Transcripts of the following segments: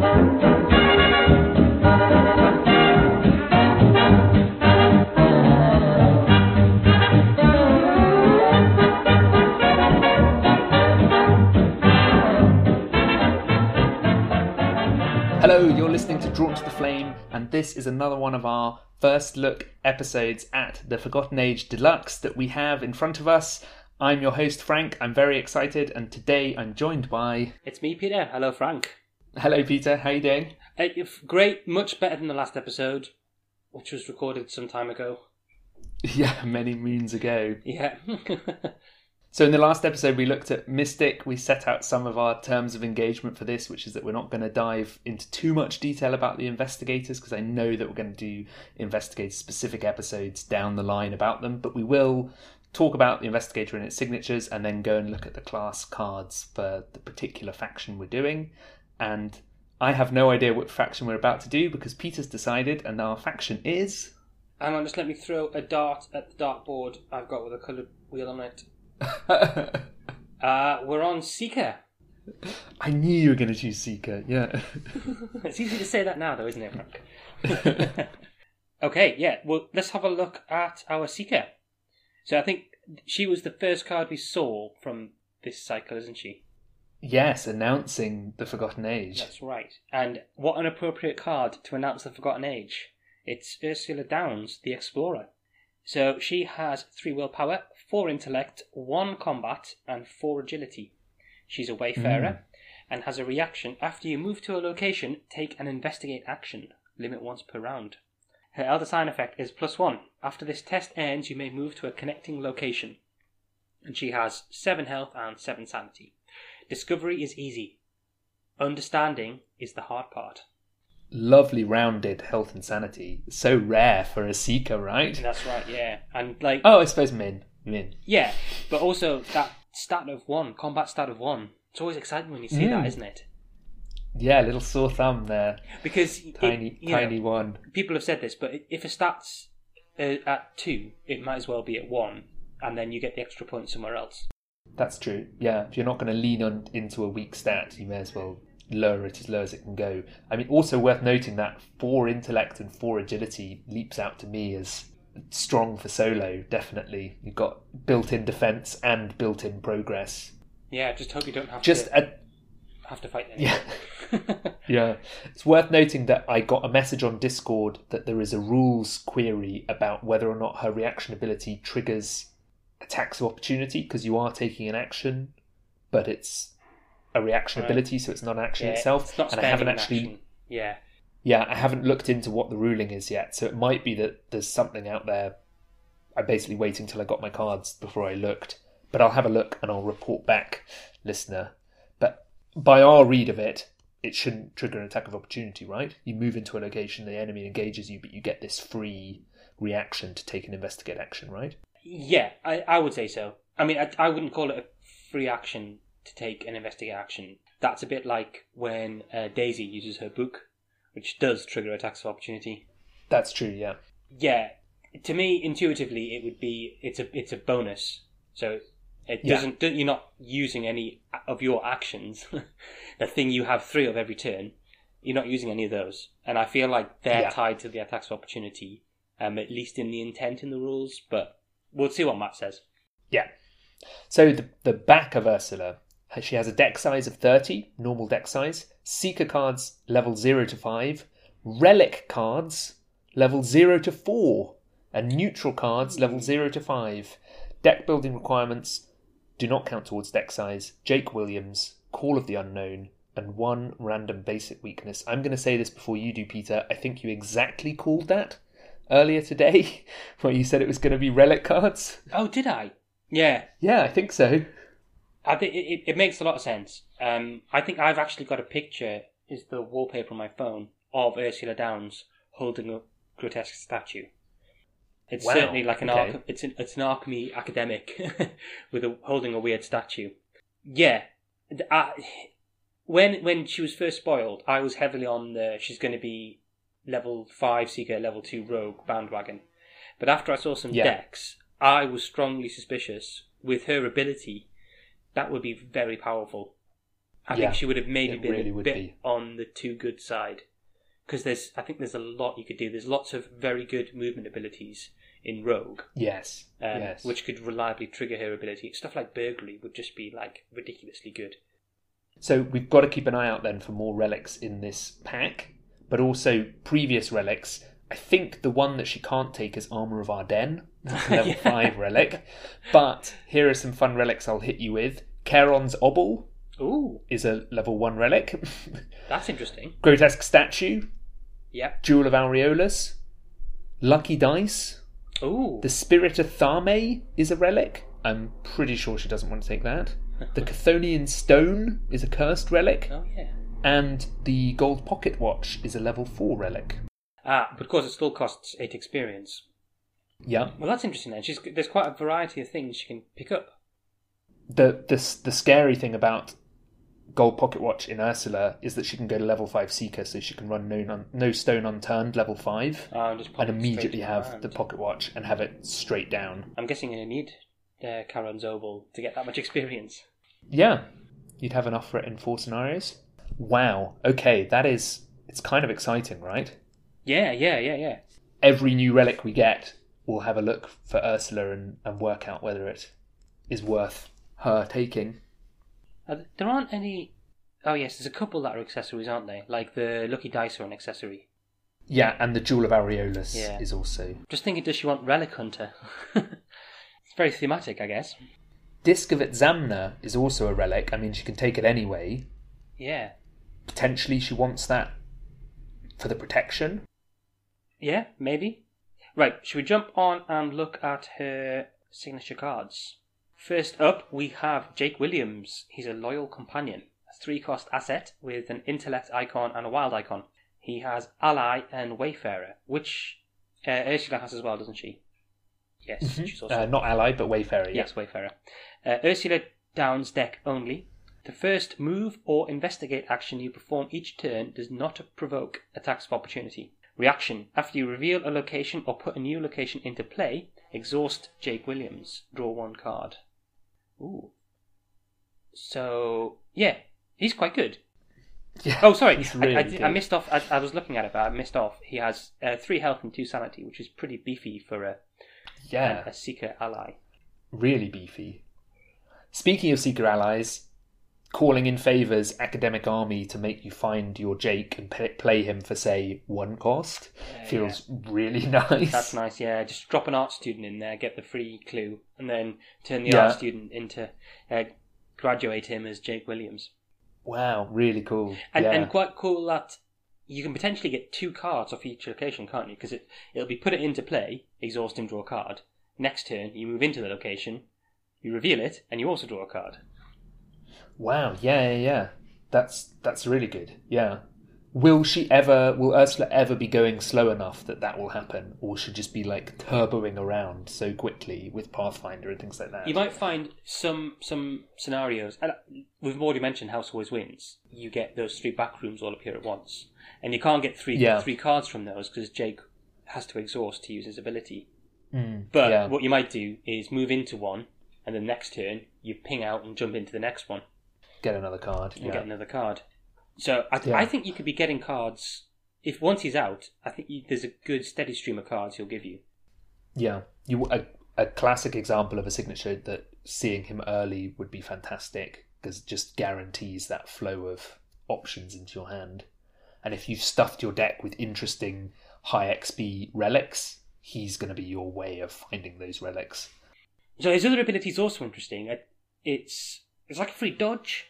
Hello, you're listening to Drawn to the Flame, and this is another one of our first look episodes at the Forgotten Age Deluxe that we have in front of us. I'm your host, Frank. I'm very excited, and today I'm joined by. It's me, Peter. Hello, Frank. Hello, Peter. How you doing? Uh, great, much better than the last episode, which was recorded some time ago. Yeah, many moons ago. Yeah. So, in the last episode, we looked at Mystic. We set out some of our terms of engagement for this, which is that we're not going to dive into too much detail about the investigators because I know that we're going to do investigator specific episodes down the line about them, but we will talk about the investigator and its signatures and then go and look at the class cards for the particular faction we're doing. And I have no idea what faction we're about to do because Peter's decided, and our faction is. Hang on, just let me throw a dart at the dartboard I've got with a coloured wheel on it. Uh, we're on Seeker. I knew you were going to choose Seeker, yeah. It's easy to say that now, though, isn't it, Frank? okay, yeah. Well, let's have a look at our Seeker. So I think she was the first card we saw from this cycle, isn't she? Yes, announcing the Forgotten Age. That's right. And what an appropriate card to announce the Forgotten Age. It's Ursula Downs, the Explorer. So she has three willpower, four intellect, one combat, and four agility. She's a wayfarer hmm. and has a reaction after you move to a location, take an investigate action, limit once per round. Her Elder Sign effect is plus one. After this test ends, you may move to a connecting location. And she has seven health and seven sanity. Discovery is easy. Understanding is the hard part. Lovely rounded health and sanity. So rare for a Seeker, right? That's right, yeah. And like, Oh, I suppose Minh. Minh. yeah, but also that stat of one, combat stat of one. It's always exciting when you see Mm. that, isn't it? Yeah, little sore thumb there. Because it- Tiny, know, tiny one. people have said this, but if a stat's uh, at two, it might as well be at one, and then you get the extra point somewhere else. That's true. Yeah, if you're not going to lean on into a weak stat, you may as well lower it as low as it can go. I mean, also worth noting that four intellect and four agility leaps out to me as strong for solo. Definitely, you've got built-in defense and built-in progress. Yeah, just hope you don't have Just to a, have to fight yeah. Yeah, it's worth noting that I got a message on Discord that there is a rules query about whether or not her reaction ability triggers attacks of opportunity because you are taking an action, but it's a reaction Right. ability, so it's not an action yeah, itself. it's not and I haven't actually, action. Yeah, yeah, I haven't looked into what the ruling is yet. So it might be that there's something out there. I'm basically waiting till I got my cards before I looked, but I'll have a look and I'll report back, listener. But by our read of it, it shouldn't trigger an attack of opportunity, right? You move into a location, the enemy engages you, but you get this free reaction to take an investigate action, right? Yeah, I, I would say so. I mean, I, I wouldn't call it a free action to take an investigate action. That's a bit like when uh, Daisy uses her book, which does trigger attacks of opportunity. That's true, yeah. Yeah, to me, intuitively, it would be it's a it's a bonus. So it Yeah. doesn't you're not using any of your actions. the thing you have three of every turn, you're not using any of those. And I feel like they're Yeah. tied to the attacks of opportunity, um, at least in the intent in the rules. But we'll see what Matt says. Yeah. So the the back of Ursula, she has a deck size of thirty, normal deck size. Seeker cards level zero to five, relic cards level zero to four, and neutral cards level zero to five. Deck building requirements do not count towards deck size. Jake Williams, Call of the Unknown, and one random basic weakness. I'm going to say this before you do, Peter. I think you exactly called that earlier today, where you said it was going to be relic cards. Oh, did I? Yeah, Yeah, I think so. I think it, it, makes a lot of sense. Um, I think I've actually got a picture, is the wallpaper on my phone, of Ursula Downs holding a grotesque statue. It's Wow, certainly like an okay. arch, it's an it's an alchemy academic with a holding a weird statue. Yeah, I, when when she was first spoiled, I was heavily on the she's going to be level five seeker, level two rogue bandwagon. But after I saw some Yeah. decks, I was strongly suspicious with her ability that would be very powerful. I Yeah, think she would have maybe been really a bit be. on the too good side. Because there's, I think there's a lot you could do. There's lots of very good movement abilities in Rogue, Yes. um, yes. which could reliably trigger her ability. Stuff like burglary would just be like ridiculously good. So we've got to keep an eye out then for more relics in this pack, but also previous relics. I think the one that she can't take is Armor of Ardennes, level Yeah. 5 relic. But here are some fun relics I'll hit you with. Charon's Obol Ooh, is a level 1 relic. that's interesting. Grotesque Statue, Yep. Jewel of Aureolus, Lucky Dice, Ooh, the Spirit of Thame is a relic. I'm pretty sure she doesn't want to take that. The Chthonian Stone is a cursed relic. oh yeah. And the gold pocket watch is a level 4 relic. Ah, but of course it still costs eight experience. Yeah. Well, that's interesting. Then she's there's quite a variety of things she can pick up. The, the, the scary thing about gold pocket watch in Ursula is that she can go to level 5 Seeker, so she can run no, no stone unturned level 5 Uh, and and immediately have hand. the pocket watch and have it straight down. I'm guessing you need uh, Charon's Obol to get that much experience. Yeah. You'd have enough for it in four scenarios. Wow. Okay, that is. It's kind of exciting, right? Yeah, yeah, yeah, yeah. every new relic we get, we'll have a look for Ursula and, and work out whether it is worth her taking. Uh, there aren't any. Oh yes, there's a couple that are accessories, aren't they? Like the Lucky Dice are an accessory. Yeah, and the Jewel of Aureolus Yeah. is also. Just thinking, does she want Relic Hunter? it's very thematic, I guess. Disc of Itzamna is also a relic. I mean, she can take it anyway. Yeah, Potentially, she wants that for the protection. yeah, maybe. Right, should we jump on and look at her signature cards? First up, we have Jake Williams. He's a loyal companion, a three cost asset with an intellect icon and a wild icon. He has ally and wayfarer, which uh, Ursula has as well, doesn't she? Yes, she's also Uh, not ally, but Wayfarer. yeah. Yes, Wayfarer. Uh, Ursula Downs deck only. The first move or investigate action you perform each turn does not provoke attacks of opportunity. Reaction. After you reveal a location or put a new location into play, exhaust Jake Williams. Draw one card. Ooh. So, yeah, he's quite good. Yeah, Oh, sorry, he's I, I, I missed off. I, I was looking at it, but I missed off. He has uh, three health and two sanity, which is pretty beefy for a, Yeah, a seeker ally. really beefy. Speaking of Seeker allies, calling in favours Academic Army to make you find your Jake and p- play him for, say, one cost feels really nice. That's nice, yeah. Just drop an art student in there, get the free clue, and then turn the Yeah. art student into uh, graduate him as Jake Williams. Wow, really cool. And yeah. and quite cool that you can potentially get two cards off each location, can't you? Because it it'll be put it into play, exhaust him, draw a card. Next turn, you move into the location, you reveal it, and you also draw a card. Wow, yeah, yeah, yeah. That's that's really good. Yeah. Will she ever? Will Ursula ever be going slow enough that that will happen, or should just be like turboing around so quickly with Pathfinder and things like that? You might find some some scenarios, and we've already mentioned House Always Wins. You get those three back rooms all appear at once, and you can't get three Yeah. three cards from those because Jake has to exhaust to use his ability. Mm, But yeah. what you might do is move into one, and the next turn you ping out and jump into the next one get another card. and get another card. So I, Yeah. I think you could be getting cards. If once he's out, I think you, there's a good steady stream of cards he'll give you. Yeah, you a, a classic example of a signature that seeing him early would be fantastic because it just guarantees that flow of options into your hand. And if you've stuffed your deck with interesting high XP relics, he's going to be your way of finding those relics. So his other ability is also interesting. It- It's it's like a free dodge.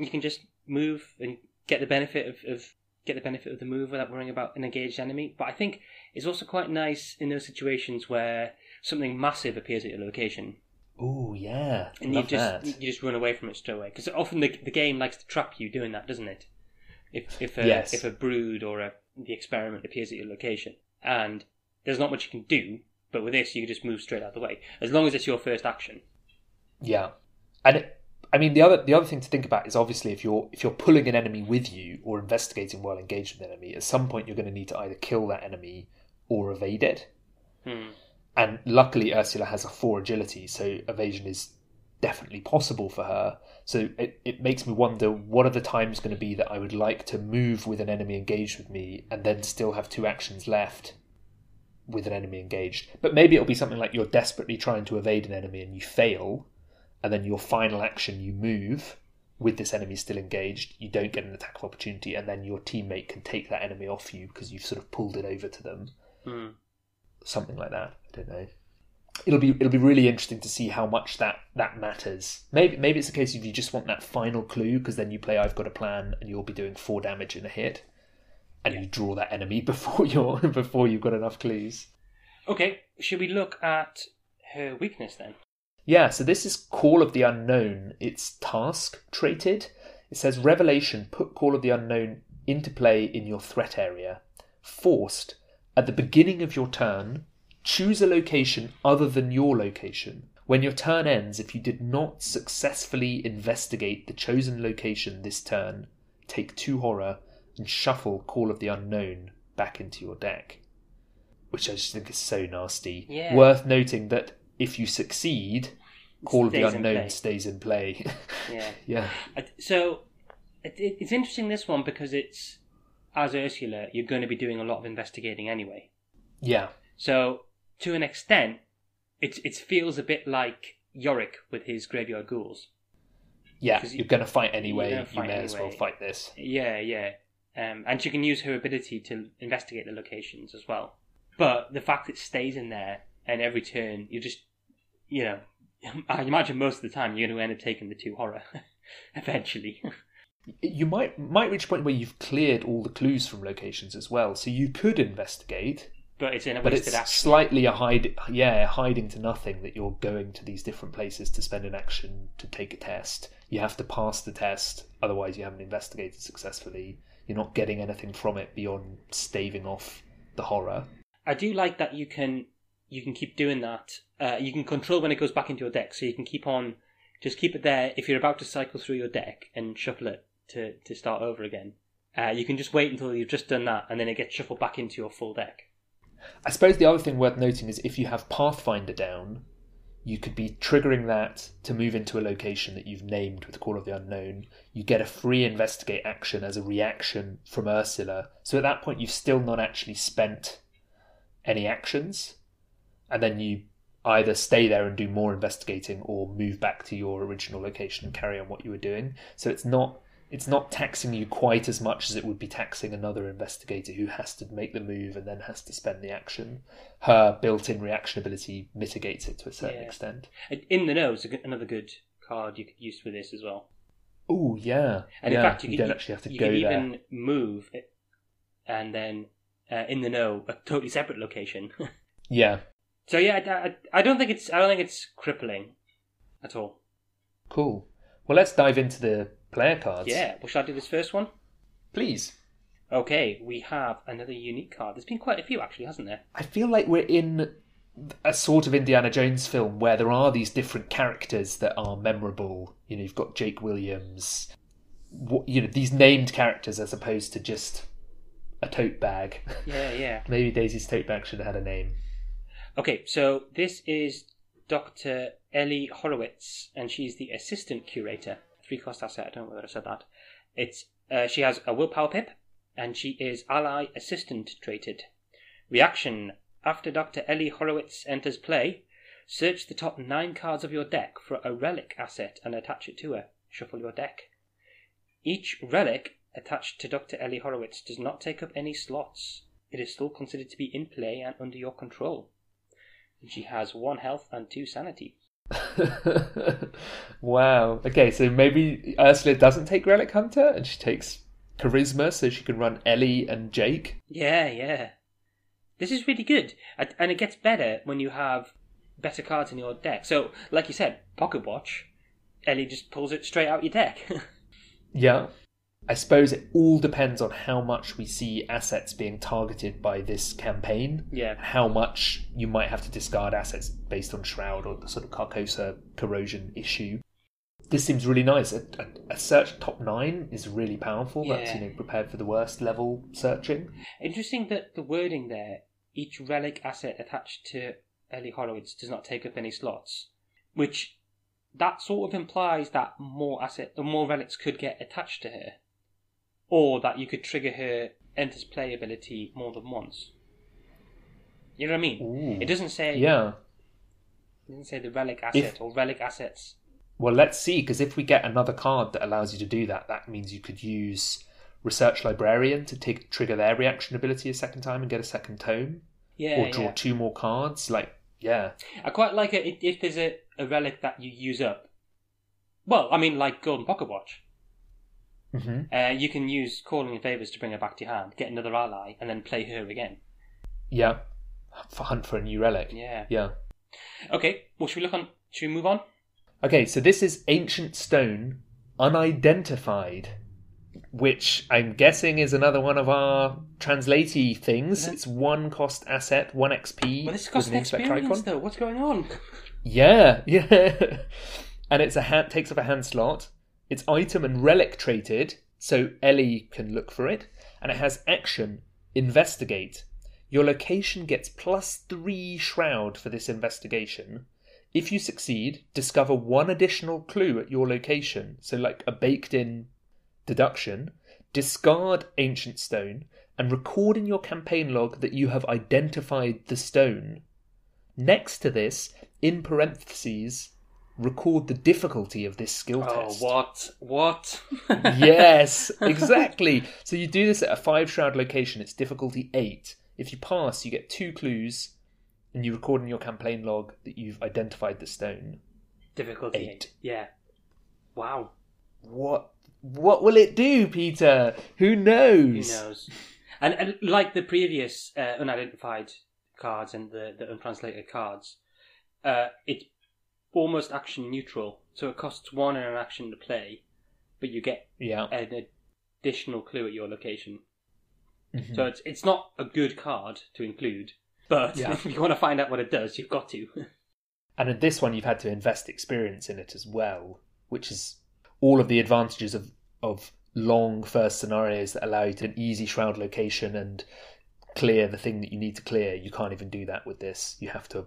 You can just move and get the benefit of, of get the benefit of the move without worrying about an engaged enemy. But I think it's also quite nice in those situations where something massive appears at your location, Oh yeah, and love you just that. you just run away from it straight away. Because often the the game likes to trap you doing that, doesn't it? If if a Yes. if a brood or a the experiment appears at your location, and there's not much you can do. But with this, you can just move straight out of the way, as long as it's your first action. Yeah, and it, I mean the other the other thing to think about is obviously if you're if you're pulling an enemy with you or investigating while engaged with an enemy, at some point you're going to need to either kill that enemy or evade it. Hmm. And luckily, Ursula has a four agility, so evasion is definitely possible for her. So it, it makes me wonder what are the times going to be that I would like to move with an enemy engaged with me and then still have two actions left with an enemy engaged. But maybe it'll be something like you're desperately trying to evade an enemy and you fail, and then your final action you move with this enemy still engaged, you don't get an attack of opportunity, and then your teammate can take that enemy off you because you've sort of pulled it over to them. Mm. Something like that. I don't know. It'll be it'll be really interesting to see how much that that matters. Maybe maybe it's a case of you just want that final clue because then you play I've got a plan and you'll be doing four damage in a hit, and you draw that enemy before you're before you've got enough clues. Okay, should we look at her weakness then? Yeah, so this is Call of the Unknown. It's task traded. It says Revelation, put Call of the Unknown into play in your threat area. Forced, at the beginning of your turn, choose a location other than your location. When your turn ends, if you did not successfully investigate the chosen location this turn, take two horror and shuffle Call of the Unknown back into your deck. Which I just think is so nasty. Yeah. Worth noting that if you succeed, Call of the in Unknown stays in play. Yeah. yeah. So it, it, it's interesting this one because it's as Ursula, you're going to be doing a lot of investigating anyway. Yeah. So to an extent, it it feels a bit like Yorick with his graveyard ghouls. Yeah. You're going to fight anyway. gonna You fight may as well fight this. Yeah, yeah. Um, and she can use her ability to investigate the locations as well. But the fact it stays in there and every turn you just, you know, I imagine most of the time you're going to end up taking the two horror eventually. You might might reach a point where you've cleared all the clues from locations as well, so you could investigate, but it's in a but it's action. slightly a hide, yeah, hiding to nothing that you're going to these different places to spend an action to take a test. You have to pass the test, otherwise you haven't investigated successfully. You're not getting anything from it beyond staving off the horror. I do like that you can you can keep doing that. Uh, you can control when it goes back into your deck, so you can keep on just keep it there. If you're about to cycle through your deck and shuffle it to to start over again, uh, you can just wait until you've just done that, and then it gets shuffled back into your full deck. I suppose the other thing worth noting is if you have Pathfinder down, you could be triggering that to move into a location that you've named with Call of the Unknown. You get a free investigate action as a reaction from Ursula. So at that point, you've still not actually spent any actions. And then you either stay there and do more investigating or move back to your original location and carry on what you were doing. So it's not. It's not taxing you quite as much as it would be taxing another investigator who has to make the move and then has to spend the action her built-in reaction ability mitigates it to a certain Yeah. extent. In the Know, another good card you could use for this as well. Oh yeah, And yeah. in fact, you, you could, don't actually have to you go could there. even move it, and then uh, in the know a totally separate location. Yeah, so yeah, I, I, I don't think it's I don't think it's crippling at all. cool. Well, let's dive into the player cards. Yeah, well, shall I do this first one? please. Okay, we have another unique card. There's been quite a few actually, hasn't there? I feel like we're in a sort of Indiana Jones film where there are these different characters that are memorable. You know, you've got Jake Williams. You know, these named characters as opposed to just a tote bag. Yeah, yeah. Maybe Daisy's tote bag should have had a name. Okay, so this is Dr. Ellie Horowitz, and she's the assistant curator. Three cost asset. I don't know whether I said that. It's uh, she has a willpower pip, and she is ally assistant traded. Reaction: After Dr. Ellie Horowitz enters play, search the top nine cards of your deck for a relic asset and attach it to her. Shuffle your deck. Each relic attached to Dr. Ellie Horowitz does not take up any slots. It is still considered to be in play and under your control. And she has one health and two sanity. wow. Okay, so maybe Ursula doesn't take Relic Hunter and she takes Charisma so she can run Ellie and Jake. Yeah, yeah. This is really good. And and it gets better when you have better cards in your deck. So, like you said, Pocket Watch, Ellie just pulls it straight out your deck. Yeah. I suppose it all depends on how much we see assets being targeted by this campaign. yeah. How much you might have to discard assets based on Shroud or the sort of Carcosa corrosion issue. This seems really nice. A, a, a search top nine is really powerful. Yeah. That's you know prepared for the worst level searching. Interesting that the wording there, each relic asset attached to Ellie Horowitz does not take up any slots. Which that sort of implies that more asset, more relics could get attached to her, or that you could trigger her enters play ability more than once. You know what I mean? Ooh. It doesn't say. Yeah. It doesn't say the relic asset or relic assets. Well, let's see, because if we get another card that allows you to do that, that means you could use Research Librarian to take, trigger their reaction ability a second time and get a second tome, Yeah, or draw yeah. two more cards. Like, yeah, I quite like it if- if there's a, a relic that you use up. Well, I mean, like Golden Pocket Watch. Hmm Uh, you can use Calling in Favors to bring her back to your hand, get another ally, and then play her again. yeah, for hunt for a new relic. Yeah. Yeah. Okay, well, should we look on? Should we move on? Okay, so this is Ancient Stone Unidentified, which I'm guessing is another one of our translatey things. It's one cost asset, one XP. Well, this costs an experience, icon. though. What's going on? Yeah, yeah. and it's a hand takes up a hand slot. It's item and relic traded, so Ellie can look for it, and it has action investigate. Your location gets plus three shroud for this investigation. If you succeed, discover one additional clue at your location, so like a baked in deduction. Discard ancient stone and record in your campaign log that you have identified the stone. Next to this, in parentheses, record the difficulty of this skill Oh, test. what? What? yes, exactly. So you do this at a five shroud location. It's difficulty eight. If you pass, you get two clues, and you record in your campaign log that you've identified the stone. Difficulty Eight. eight. Yeah. Wow. What? What will it do, Peter? Who knows? Who knows? And, and like the previous uh, unidentified cards and the, the untranslated cards, uh, it's almost action neutral. So it costs one and an action to play, but you get Yeah. an additional clue at your location. Mhm. So it's it's not a good card to include, but Yeah. if you want to find out what it does, you've got to. And in this one, you've had to invest experience in it as well, which is all of the advantages of of long first scenarios that allow you to an easy shroud location and clear the thing that you need to clear. You can't even do that with this. You have to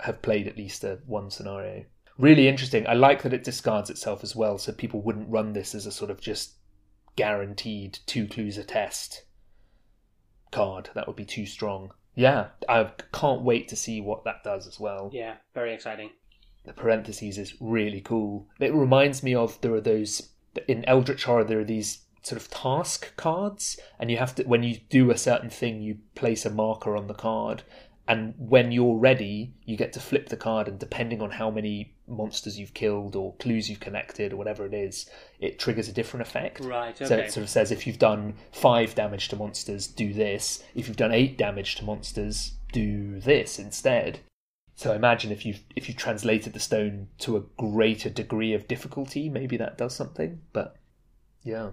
have played at least a one scenario. Really interesting. I like that it discards itself as well, so people wouldn't run this as a sort of just guaranteed two clues a test card. That would be too strong. Yeah, I can't wait to see what that does as well yeah, very exciting. the parentheses is really cool. It reminds me of there are those in Eldritch Horror. There are these sort of task cards, and you have to when you do a certain thing, you place a marker on the card, and when you're ready, you get to flip the card, and depending on how many monsters you've killed or clues you've connected or whatever it is, it triggers a different effect. Right. So it sort of says if you've done five damage to monsters, do this. If you've done eight damage to monsters, do this instead. So imagine if you've if you've translated the stone to a greater degree of difficulty, maybe that does something. But yeah,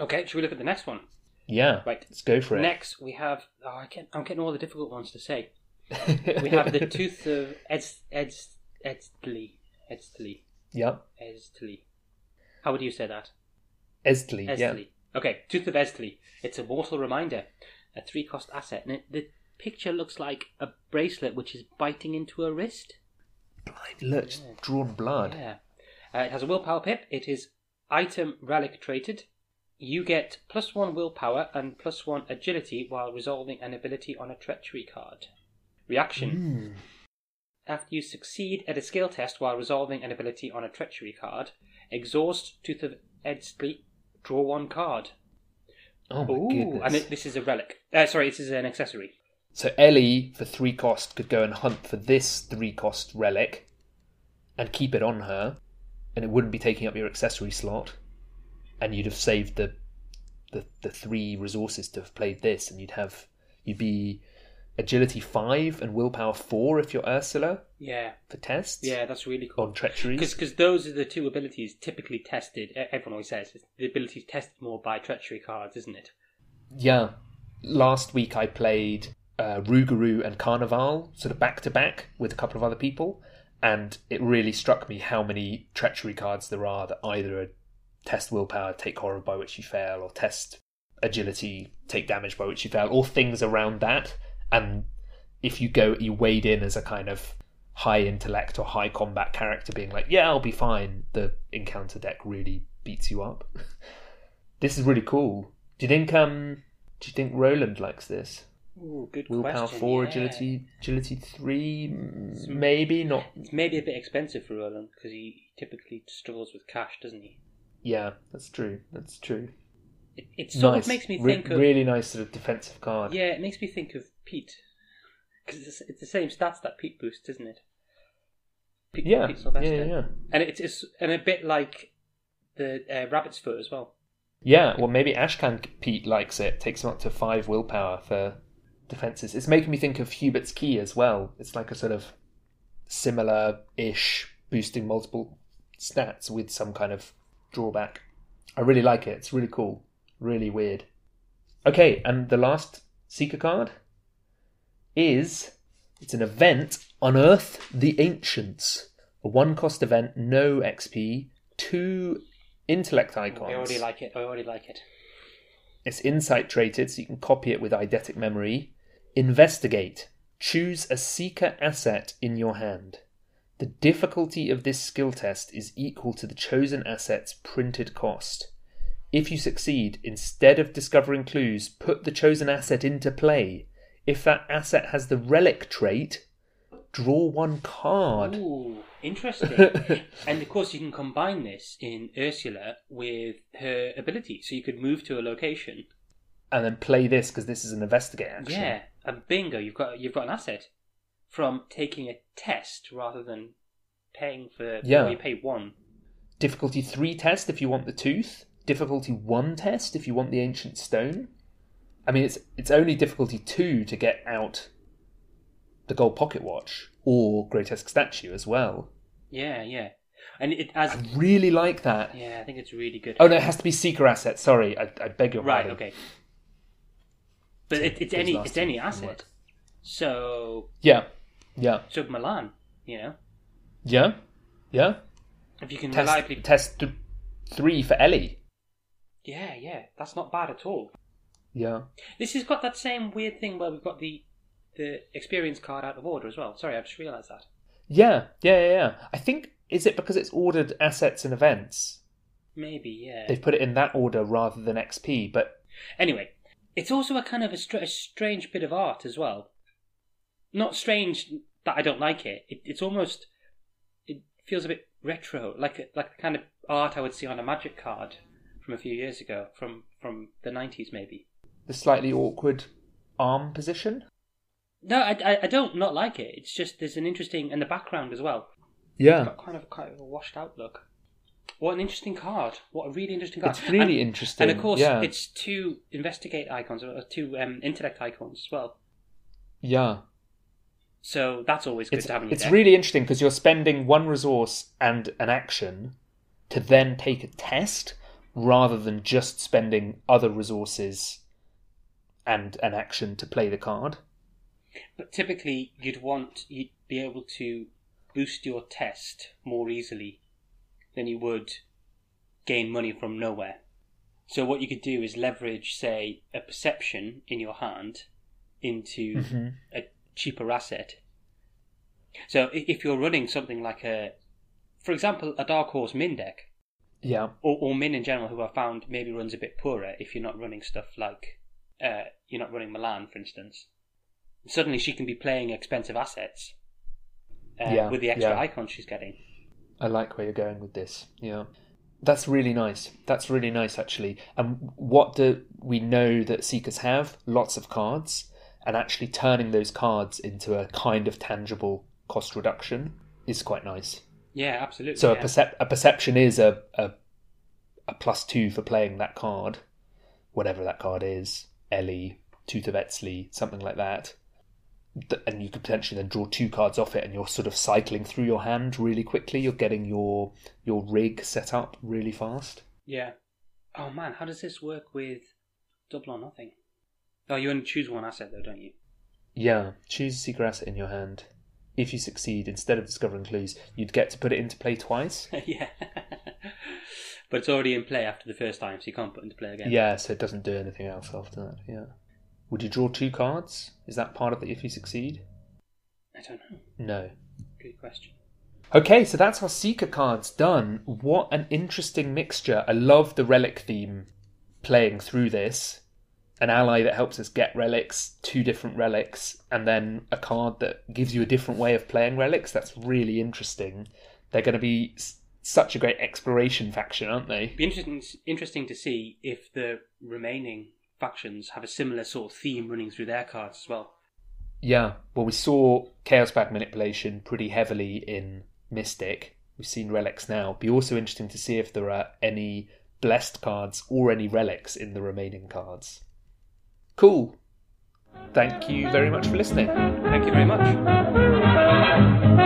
okay. Should we look at the next one? yeah, Right. let's go for it. Next, we have. Oh, I can't, I'm getting all the difficult ones to say. We have the Tooth of Eztli. Edsley. yeah. How would you say that? Estley. Yeah, Okay, Tooth of Estley. It's a mortal reminder, a three cost asset, and it, the picture looks like a bracelet which is biting into a wrist. blind lurch, drawn blood. Yeah. Uh, it has a willpower pip. It is item relic traded. You get plus one willpower and plus one agility while resolving an ability on a treachery card. Reaction. Hmm. After you succeed at a skill test while resolving an ability on a treachery card, exhaust Tooth of Eztli, draw one card. Oh my Ooh, goodness! and it, this is a relic. Uh, sorry, this is an accessory. So Ellie, for three cost, could go and hunt for this three cost relic and keep it on her, and it wouldn't be taking up your accessory slot, and you'd have saved the the, the three resources to have played this, and you'd have you'd be agility five and willpower four if you're Ursula Yeah, for tests. yeah, that's really cool. On treacheries. Because those are the two abilities typically tested. Everyone always says the abilities tested more by treachery cards, isn't it? Yeah. Last week I played uh, Rougarou and Carnevale, sort of back to back with a couple of other people, and it really struck me how many treachery cards there are that either are test willpower, take horror by which you fail, or test agility, take damage by which you fail, or things around that. And if you go, you wade in as a kind of high intellect or high combat character being like, "Yeah, I'll be fine." The encounter deck really beats you up. this is really cool. Do you think um do you think Roland likes this? Ooh, good Willpower question. four, yeah. agility agility three, maybe not. It's maybe a bit expensive for Roland because he typically struggles with cash, doesn't he? Yeah, that's true. That's true. It, it sort nice. of makes me Re- think of really nice sort of defensive card. yeah, it makes me think of Pete because it's, it's the same stats that Pete boosts, isn't it? Pete, yeah, Pete yeah, yeah, yeah. and it's, it's and a bit like the uh, Rabbit's Foot as well. Yeah, well, maybe Ashcan Pete likes it. Takes him up to five willpower for defenses. It's making me think of Hubert's Key as well. It's like a sort of similar-ish boosting multiple stats with some kind of drawback. I really like it. It's really cool. Really weird. Okay, and the last Seeker card is it's an event Unearth the Ancients. A one-cost event, no XP, two intellect icons. I already like it. I already like it. It's insight traded, so you can copy it with eidetic memory. Investigate. Choose a seeker asset in your hand. The difficulty of this skill test is equal to the chosen asset's printed cost. If you succeed, instead of discovering clues, put the chosen asset into play. If that asset has the relic trait, draw one card. Ooh, interesting. and of course, you can combine this in Ursula with her ability, so you could move to a location. and then play this because this is an investigate action. Yeah, and bingo, you've got you've got an asset from taking a test rather than paying for. Yeah. you pay one. Difficulty 3 test if you want the tooth. Difficulty 1 test if you want the ancient stone. I mean, it's it's only difficulty 2 to get out the gold pocket watch or grotesque statue as well. Yeah, yeah, and it as I really like that. yeah, I think it's really good. Oh no, it has to be seeker asset. Sorry, I, I beg your right, pardon. okay. But it, it's any it's any asset. So Yeah, yeah, so Milan, you know, yeah, yeah. if you can Test reliably, test th- three for Ellie. Yeah, yeah, that's not bad at all. Yeah. This has got that same weird thing where we've got the the experience card out of order as well. Sorry, I just realised that. Yeah, yeah, yeah, yeah. I think is it because it's ordered assets and events? Maybe, yeah. They've put it in that order rather than XP, but Anyway, it's also a kind of a, str- a strange bit of art as well. Not strange that I don't like it. it. It's almost it feels a bit retro, like like the kind of art I would see on a magic card from a few years ago, from from the nineties maybe. the slightly awkward arm position. No, I, I, I don't not like it. It's just there's an interesting and the background as well. Yeah, Got kind of kind of a washed out look. What an interesting card! What a really interesting card! it's really and, interesting. and of course, yeah, it's two investigate icons or two um, intellect icons as well. yeah. So that's always good It's to have in your it's deck. really interesting because you're spending one resource and an action to then take a test, rather than just spending other resources and an action to play the card. But typically, you'd want you'd be able to boost your test more easily than you would gain money from nowhere. So what you could do is leverage, say, a perception in your hand into Mhm. a cheaper asset. So if you're running something like a, for example, a Dark Horse Minh deck, Yeah, or, or Minh in general, who I found maybe runs a bit poorer if you're not running stuff like, uh, you're not running Milan, for instance. Suddenly she can be playing expensive assets uh, Yeah, with the extra yeah. icons she's getting. I like where you're going with this. Yeah. That's really nice. That's really nice, actually. And what do we know that Seekers have? Lots of cards. And actually turning those cards into a kind of tangible cost reduction is quite nice. Yeah, absolutely. So yeah. a, percep- a perception is a, a a plus two for playing that card, whatever that card is. Ellie, Tooth of Eztli, something like that. And you could potentially then draw two cards off it, and you're sort of cycling through your hand really quickly. You're getting your your rig set up really fast. Yeah. Oh man, how does this work with double or nothing? Oh, you only choose one asset though, don't you? Yeah, choose a secret asset in your hand. If you succeed, instead of discovering clues, you'd get to put it into play twice. yeah. but it's already in play after the first time, so you can't put it into play again. Yeah, so it doesn't do anything else after that. Yeah. Would you draw two cards? Is that part of the if you succeed? I don't know. No. Good question. Okay, so that's our Seeker cards done. What an interesting mixture. I love the relic theme playing through this. An ally that helps us get relics, two different relics, and then a card that gives you a different way of playing relics. That's really interesting. They're going to be s- such a great exploration faction, aren't they? Be interesting interesting to see if the remaining factions have a similar sort of theme running through their cards as well. Yeah, well, we saw Chaos Bag manipulation pretty heavily in Mystic. We've seen relics now. Be also interesting to see if there are any blessed cards or any relics in the remaining cards. Cool. Thank you very much for listening. Thank you very much.